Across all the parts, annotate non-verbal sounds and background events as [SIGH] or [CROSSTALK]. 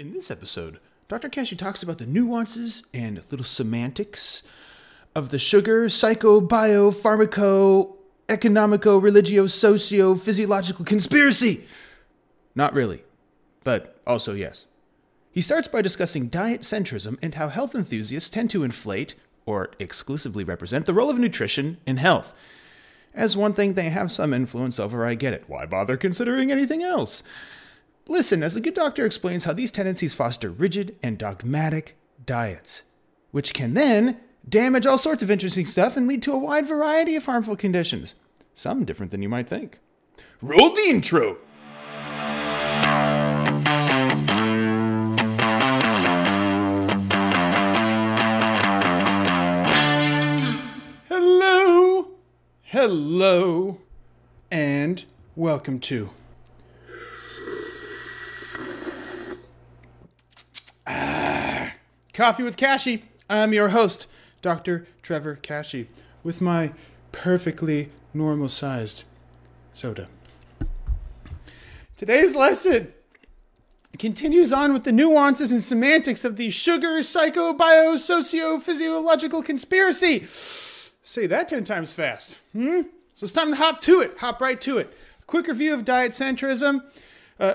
In this episode, Dr. Kashey talks about the nuances and little semantics of the sugar, psycho, bio, pharmaco, economico, religio, socio, physiological conspiracy. Not really, but also yes. He starts by discussing diet centrism and how health enthusiasts tend to inflate, or exclusively represent, the role of nutrition in health. As one thing they have some influence over, I get it. Why bother considering anything else? Listen, as the good doctor explains how these tendencies foster rigid and dogmatic diets, which can then damage all sorts of interesting stuff and lead to a wide variety of harmful conditions. Some different than you might think. Roll the intro! Hello, hello, and welcome to Coffee with Kashey. I'm your host, Dr. Trevor Kashey, with my perfectly normal sized soda. Today's lesson continues on with the nuances and semantics of the sugar, psycho, bio, socio, physiological conspiracy. Say that 10 times fast. Hmm? So it's time to hop to it. Hop right to it. Quick review of diet centrism. Uh,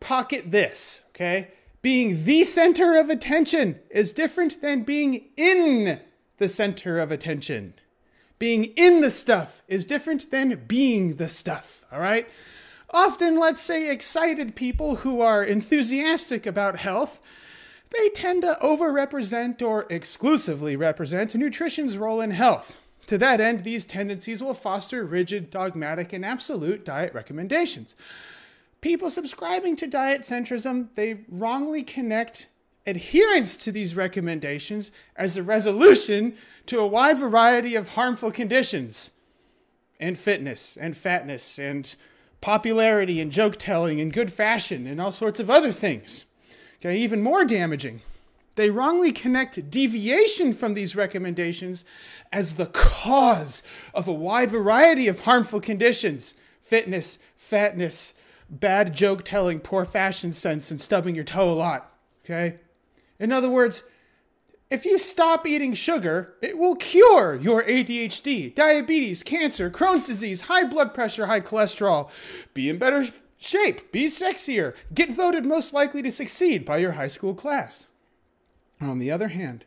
pocket this, okay? Being the center of attention is different than being in the center of attention. Being in the stuff is different than being the stuff, all right? Often, let's say, excited people who are enthusiastic about health, they tend to overrepresent or exclusively represent nutrition's role in health. To that end, these tendencies will foster rigid, dogmatic, and absolute diet recommendations. People subscribing to diet centrism, they wrongly connect adherence to these recommendations as a resolution to a wide variety of harmful conditions and fitness and fatness and popularity and joke telling and good fashion and all sorts of other things. Okay, even more damaging. They wrongly connect deviation from these recommendations as the cause of a wide variety of harmful conditions fitness, fatness, bad joke telling, poor fashion sense, and stubbing your toe a lot. Okay? In other words, if you stop eating sugar, it will cure your ADHD, diabetes, cancer, Crohn's disease, high blood pressure, high cholesterol. Be in better shape, be sexier, get voted most likely to succeed by your high school class. On the other hand,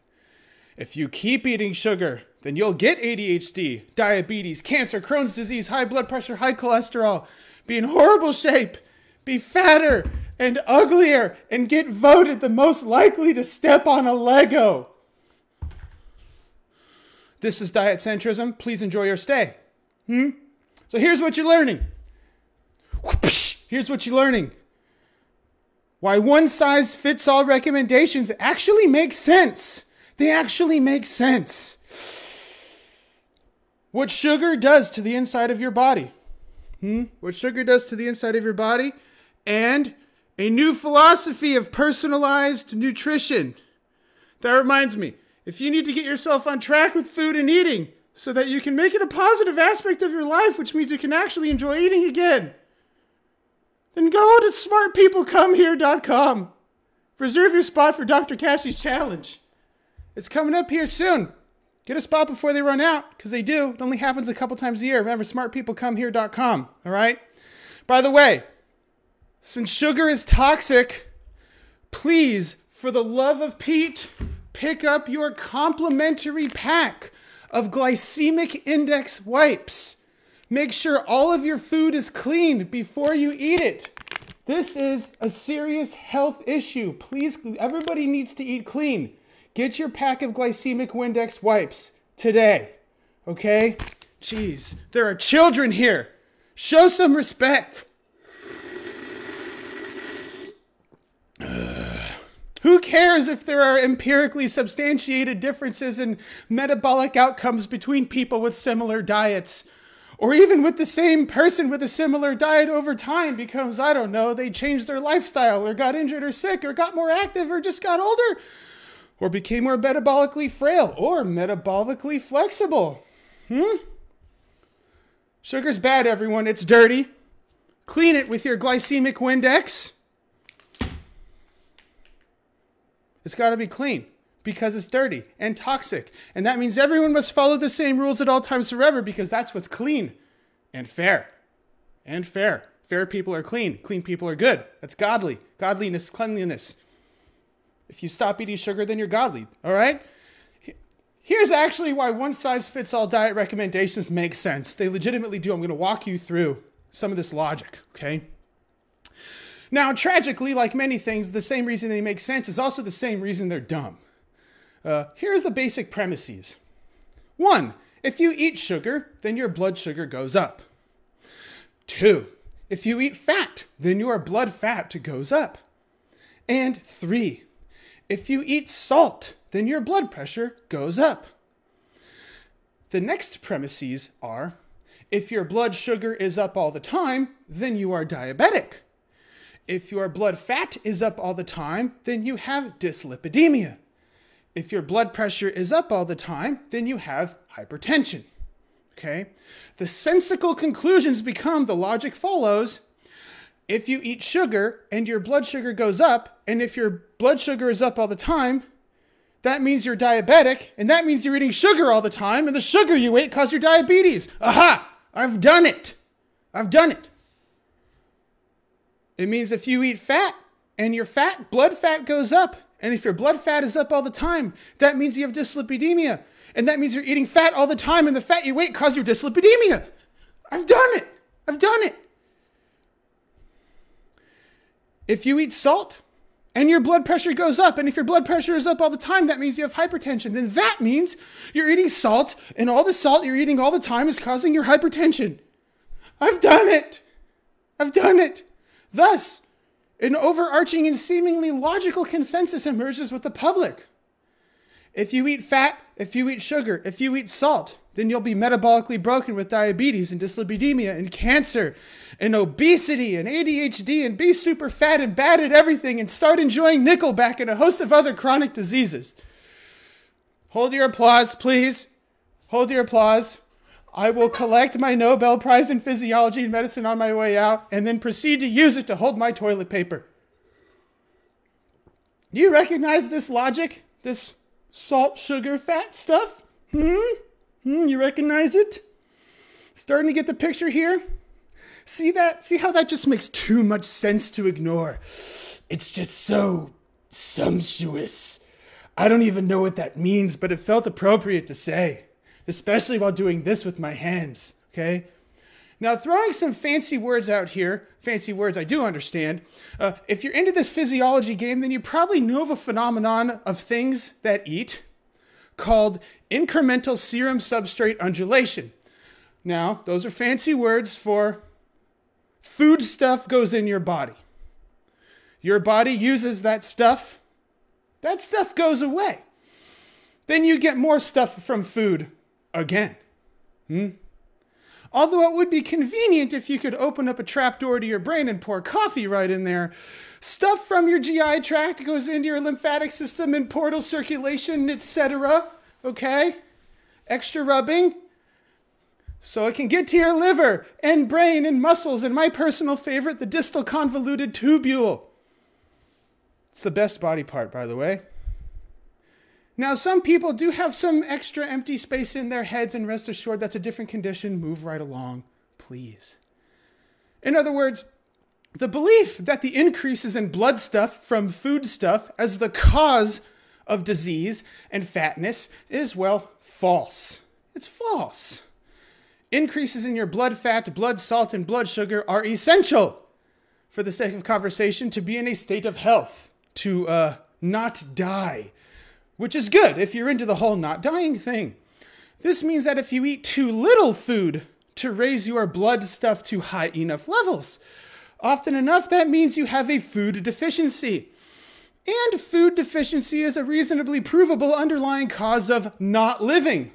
if you keep eating sugar, then you'll get ADHD, diabetes, cancer, Crohn's disease, high blood pressure, high cholesterol, be in horrible shape, be fatter and uglier, and get voted the most likely to step on a Lego. This is diet centrism. Please enjoy your stay. Hmm? So here's what you're learning. Here's what you're learning. Why one size fits all recommendations actually make sense. They actually make sense. What sugar does to the inside of your body. Hmm? What sugar does to the inside of your body. And a new philosophy of personalized nutrition. That reminds me if you need to get yourself on track with food and eating so that you can make it a positive aspect of your life, which means you can actually enjoy eating again, then go to smartpeoplecomehere.com. Reserve your spot for Dr. Kashey's challenge. It's coming up here soon. Get a spot before they run out, because they do. It only happens a couple times a year. Remember, smartpeoplecomhere.com. All right? By the way, since sugar is toxic, please, for the love of Pete, pick up your complimentary pack of glycemic index wipes. Make sure all of your food is clean before you eat it. This is a serious health issue. Please, everybody needs to eat clean. Get your pack of glycemic Windex wipes today. Okay? Jeez, there are children here. Show some respect. [SIGHS] Who cares if there are empirically substantiated differences in metabolic outcomes between people with similar diets? Or even with the same person with a similar diet over time because, I don't know, they changed their lifestyle or got injured or sick or got more active or just got older or became more metabolically frail or metabolically flexible. Hmm? Sugar's bad, everyone. It's dirty. Clean it with your glycemic Windex. It's got to be clean because it's dirty and toxic. And that means everyone must follow the same rules at all times forever because that's what's clean and fair. And fair. Fair people are clean. Clean people are good. That's godly. Godliness, cleanliness. If you stop eating sugar, then you're godly. All right? Here's actually why one size fits all diet recommendations make sense. They legitimately do. I'm going to walk you through some of this logic, okay? Now, tragically, like many things, the same reason they make sense is also the same reason they're dumb. Uh, here's the basic premises. One, if you eat sugar, then your blood sugar goes up. Two, if you eat fat, then your blood fat goes up. And three, if you eat salt, then your blood pressure goes up. The next premises are if your blood sugar is up all the time, then you are diabetic. If your blood fat is up all the time, then you have dyslipidemia. If your blood pressure is up all the time, then you have hypertension. Okay? The sensical conclusions become the logic follows. If you eat sugar and your blood sugar goes up, and if your blood sugar is up all the time, that means you're diabetic, and that means you're eating sugar all the time, and the sugar you ate caused your diabetes. Aha! I've done it. I've done it. It means if you eat fat and your fat, blood fat goes up, and if your blood fat is up all the time, that means you have dyslipidemia. And that means you're eating fat all the time, and the fat you ate caused your dyslipidemia. I've done it. I've done it. If you eat salt and your blood pressure goes up, and if your blood pressure is up all the time, that means you have hypertension. Then that means you're eating salt, and all the salt you're eating all the time is causing your hypertension. I've done it. I've done it. Thus, an overarching and seemingly logical consensus emerges with the public. If you eat fat, if you eat sugar, if you eat salt, then you'll be metabolically broken with diabetes and dyslipidemia and cancer and obesity and ADHD and be super fat and bad at everything and start enjoying Nickelback and a host of other chronic diseases. Hold your applause, please. Hold your applause. I will collect my Nobel Prize in Physiology and Medicine on my way out and then proceed to use it to hold my toilet paper. Do you recognize this logic? This salt, sugar, fat stuff? Hmm? Hmm, you recognize it? Starting to get the picture here? See that? See how that just makes too much sense to ignore? It's just so sumptuous. I don't even know what that means, but it felt appropriate to say, especially while doing this with my hands, okay? Now, throwing some fancy words out here, fancy words I do understand. Uh, if you're into this physiology game, then you probably know of a phenomenon of things that eat called incremental serum substrate undulation. Now, those are fancy words for food stuff goes in your body. Your body uses that stuff, that stuff goes away. Then you get more stuff from food again. Hmm? Although it would be convenient if you could open up a trapdoor to your brain and pour coffee right in there. Stuff from your GI tract goes into your lymphatic system and portal circulation, etc. Okay? Extra rubbing. So it can get to your liver and brain and muscles, and my personal favorite, the distal convoluted tubule. It's the best body part, by the way. Now, some people do have some extra empty space in their heads, and rest assured that's a different condition. Move right along, please. In other words, the belief that the increases in blood stuff from food stuff as the cause of disease and fatness is, well, false. It's false. Increases in your blood fat, blood salt, and blood sugar are essential for the sake of conversation to be in a state of health, to uh, not die which is good if you're into the whole not dying thing. This means that if you eat too little food to raise your blood stuff to high enough levels, often enough that means you have a food deficiency. And food deficiency is a reasonably provable underlying cause of not living.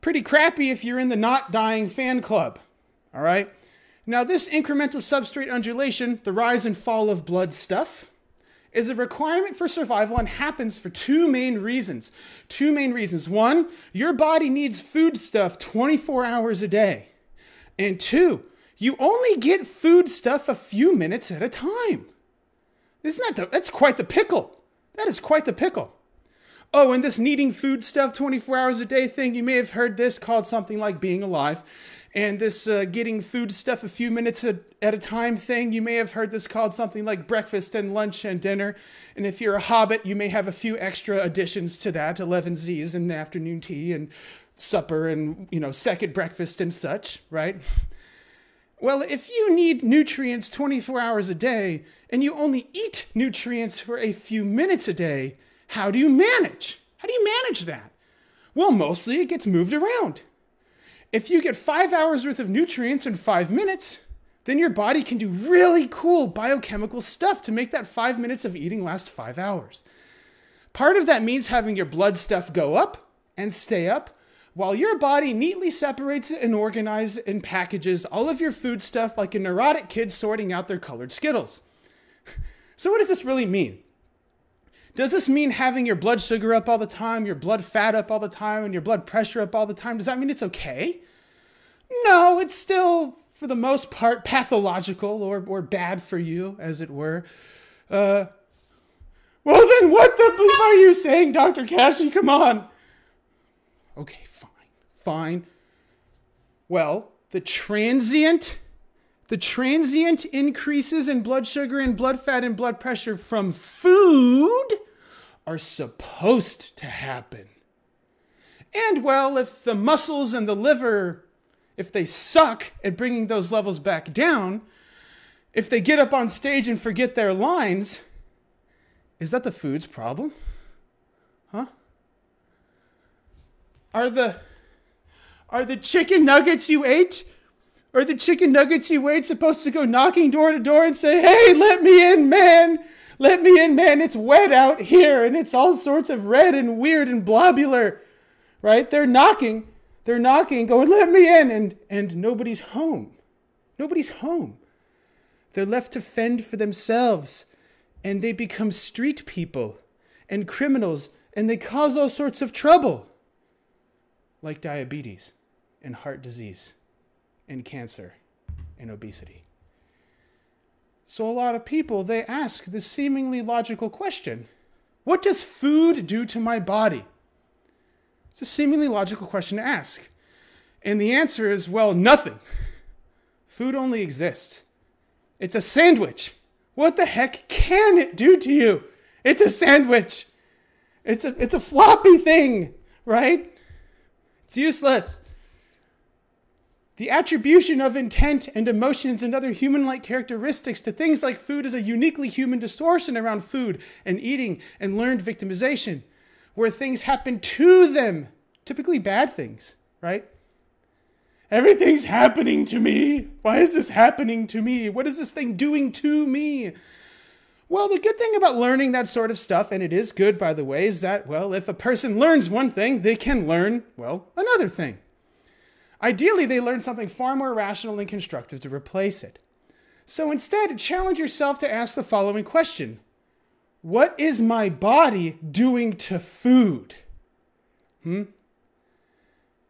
Pretty crappy if you're in the not dying fan club. All right? Now, this incremental substrate undulation, the rise and fall of blood stuff, is a requirement for survival and happens for two main reasons. Two main reasons. One, your body needs food stuff 24 hours a day. And two, you only get food stuff a few minutes at a time. Isn't that the, that's quite the pickle? That is quite the pickle. Oh, and this needing food stuff 24 hours a day thing, you may have heard this called something like being alive. And this uh, getting food stuff a few minutes a, at a time thing, you may have heard this called something like breakfast and lunch and dinner. And if you're a hobbit, you may have a few extra additions to that elevenses and afternoon tea and supper and, you know, second breakfast and such, right? [LAUGHS] Well, if you need nutrients 24 hours a day and you only eat nutrients for a few minutes a day, how do you manage? How do you manage that? Well, mostly it gets moved around. If you get five hours worth of nutrients in five minutes, then your body can do really cool biochemical stuff to make that five minutes of eating last five hours. Part of that means having your blood stuff go up and stay up, while your body neatly separates and organizes and packages all of your food stuff like a neurotic kid sorting out their colored Skittles. [LAUGHS] So, what does this really mean? Does this mean having your blood sugar up all the time, your blood fat up all the time, and your blood pressure up all the time? Does that mean it's okay? No, it's still, for the most part, pathological or, or bad for you, as it were. Uh, well, then what the bleep are you saying, Dr. Kashey? Come on. Okay, fine, fine. Well, the transient the transient increases in blood sugar and blood fat and blood pressure from food are supposed to happen. And well, if the muscles and the liver, if they suck at bringing those levels back down, if they get up on stage and forget their lines, is that the food's problem? Huh? Are the are the chicken nuggets you ate or the chicken nuggets you ate supposed to go knocking door to door and say, hey, let me in, man? Let me in, man. It's wet out here and it's all sorts of red and weird and blobular, right? They're knocking. They're knocking, going, let me in. And, and nobody's home. Nobody's home. They're left to fend for themselves and they become street people and criminals and they cause all sorts of trouble, like diabetes and heart disease and cancer and obesity. So a lot of people they ask this seemingly logical question. What does food do to my body? It's a seemingly logical question to ask. And the answer is well, nothing. Food only exists. It's a sandwich. What the heck can it do to you? It's a sandwich. It's a it's a floppy thing, right? It's useless. The attribution of intent and emotions and other human like characteristics to things like food is a uniquely human distortion around food and eating and learned victimization, where things happen to them, typically bad things, right? Everything's happening to me. Why is this happening to me? What is this thing doing to me? Well, the good thing about learning that sort of stuff, and it is good, by the way, is that, well, if a person learns one thing, they can learn, well, another thing. Ideally, they learn something far more rational and constructive to replace it. So instead, challenge yourself to ask the following question What is my body doing to food? Hmm?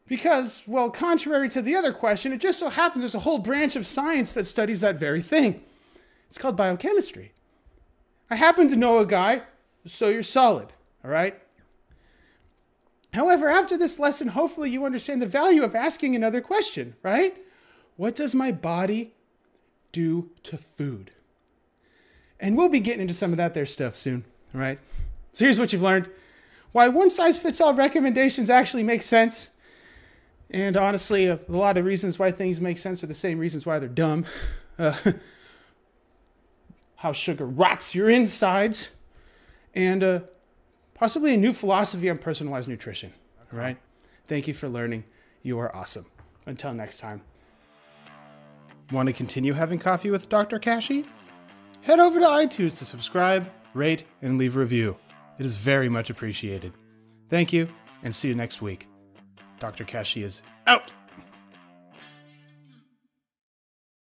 Because, well, contrary to the other question, it just so happens there's a whole branch of science that studies that very thing. It's called biochemistry. I happen to know a guy, so you're solid, all right? However, after this lesson, hopefully you understand the value of asking another question, right? What does my body do to food? And we'll be getting into some of that there stuff soon, right? So here's what you've learned why one size fits all recommendations actually make sense. And honestly, a, lot of reasons why things make sense are the same reasons why they're dumb. Uh, [LAUGHS] how sugar rots your insides, and uh, possibly a new philosophy on personalized nutrition. Right? Thank you for learning. You are awesome. Until next time. Want to continue having coffee with Dr. Kashey? Head over to iTunes to subscribe, rate, and leave a review. It is very much appreciated. Thank you, and see you next week. Dr. Kashey is out.